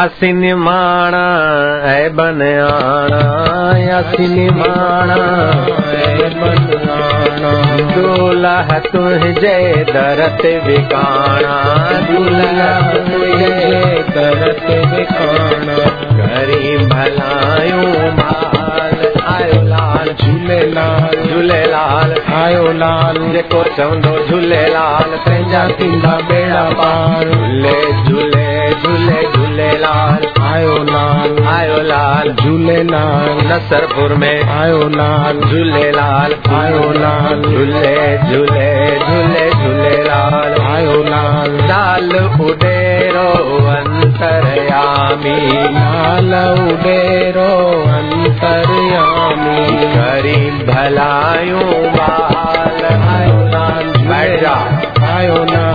असिन माणा ऐ बन आना असिन माणा ऐ बन आना तुझे दरत विकाणा दुलह दरत विकाणा करी भलायूं माल, आयो लाल झूलेलाल झूलेलाल आयो लाल। जेको चवंदो झूलेलाल पंहिंजा थींदा बेड़ा पार झूले झूले झूले झूलेलाल आयो लाल आयो लाल। झूलेलाल नसरपुर में आयो लाल। झूलेलाल आयो लाल झूले झूले झूले झूलेलाल आयो लाल लाल उडेरो अंतरयामी। लाल उडेरो अंतरयामी। करी भलायूं बाल। आयो लाल बैठ जा। आयो लाल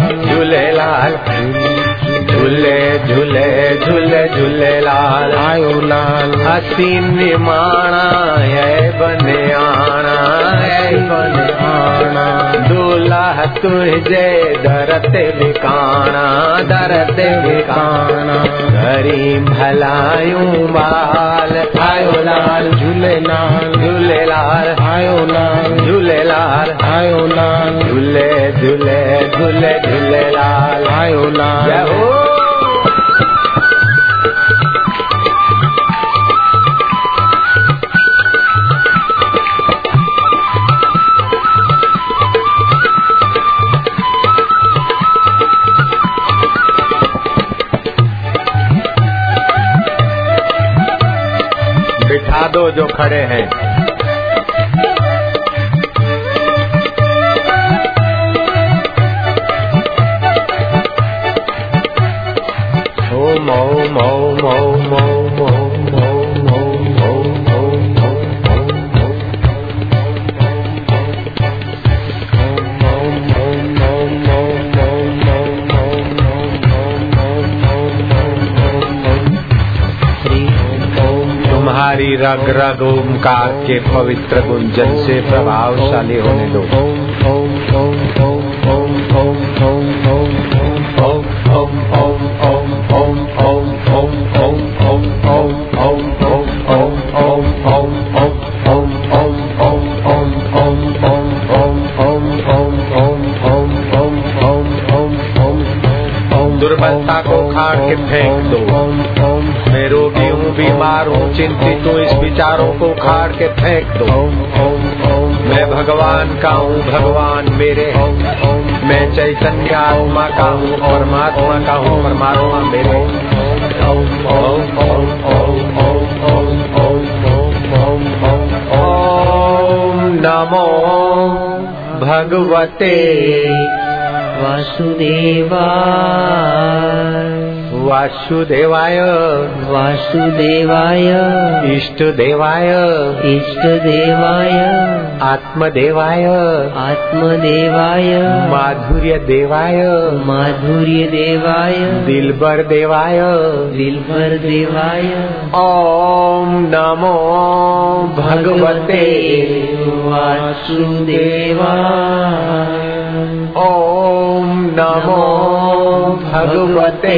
झूलेलाल आयो लाल। असीं निमाणा है बनियाणा है बनियाणा दूल्हा तुझे दर ते विकाणा दर ते विकाणा घरी भलायूं बाल। आयो लाल। झूलेलाल झूलेलाल आयो लाल। झूलेलाल आयो लाल। झूले झूले झूले झूलेलाल आयो लाल। दो जो खड़े हैं। ओम ओम ओम ओम ओम। हमारी रग रग ओंकार के पवित्र गुंजन से प्रभावशाली होने दो। दुर्बलता को खाड़ के फेंक दो। मैं रोगी हूँ, बीमार हूँ, चिंतित हूँ, इस विचारों को खाड़ के फेंक दो। मैं भगवान का हूँ, भगवान मेरे मैं चैतन्य आत्मा का हूँ, परमात्मा का हूँ, परमात्मा मेरे नमो भगवते वासुदेवा वासुदेवाय। वासुदेवाय। इष्टदेवाय। इष्टदेवाय। आत्मदेवाय। आत्मदेवाय। माधुर्यदेवाय। माधुर्यदेवाय। देवाय दिलबर देवाय ॐ नमो भगवते वासुदेवाय। ॐ नमो भगवते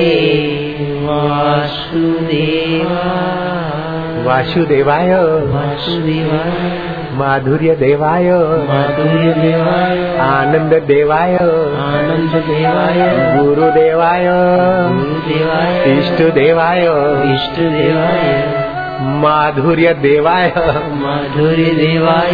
वासुदेवाय। वासुदेवाय। माधुर्य देवाय माधुर्य देवाय आनंद देवाय आनंद देवाय गुरुदेवाय। गुरुदेवाय। इष्ट देवाय इष्ट देवाय माधुर्य देवाय माधुर्य देवाय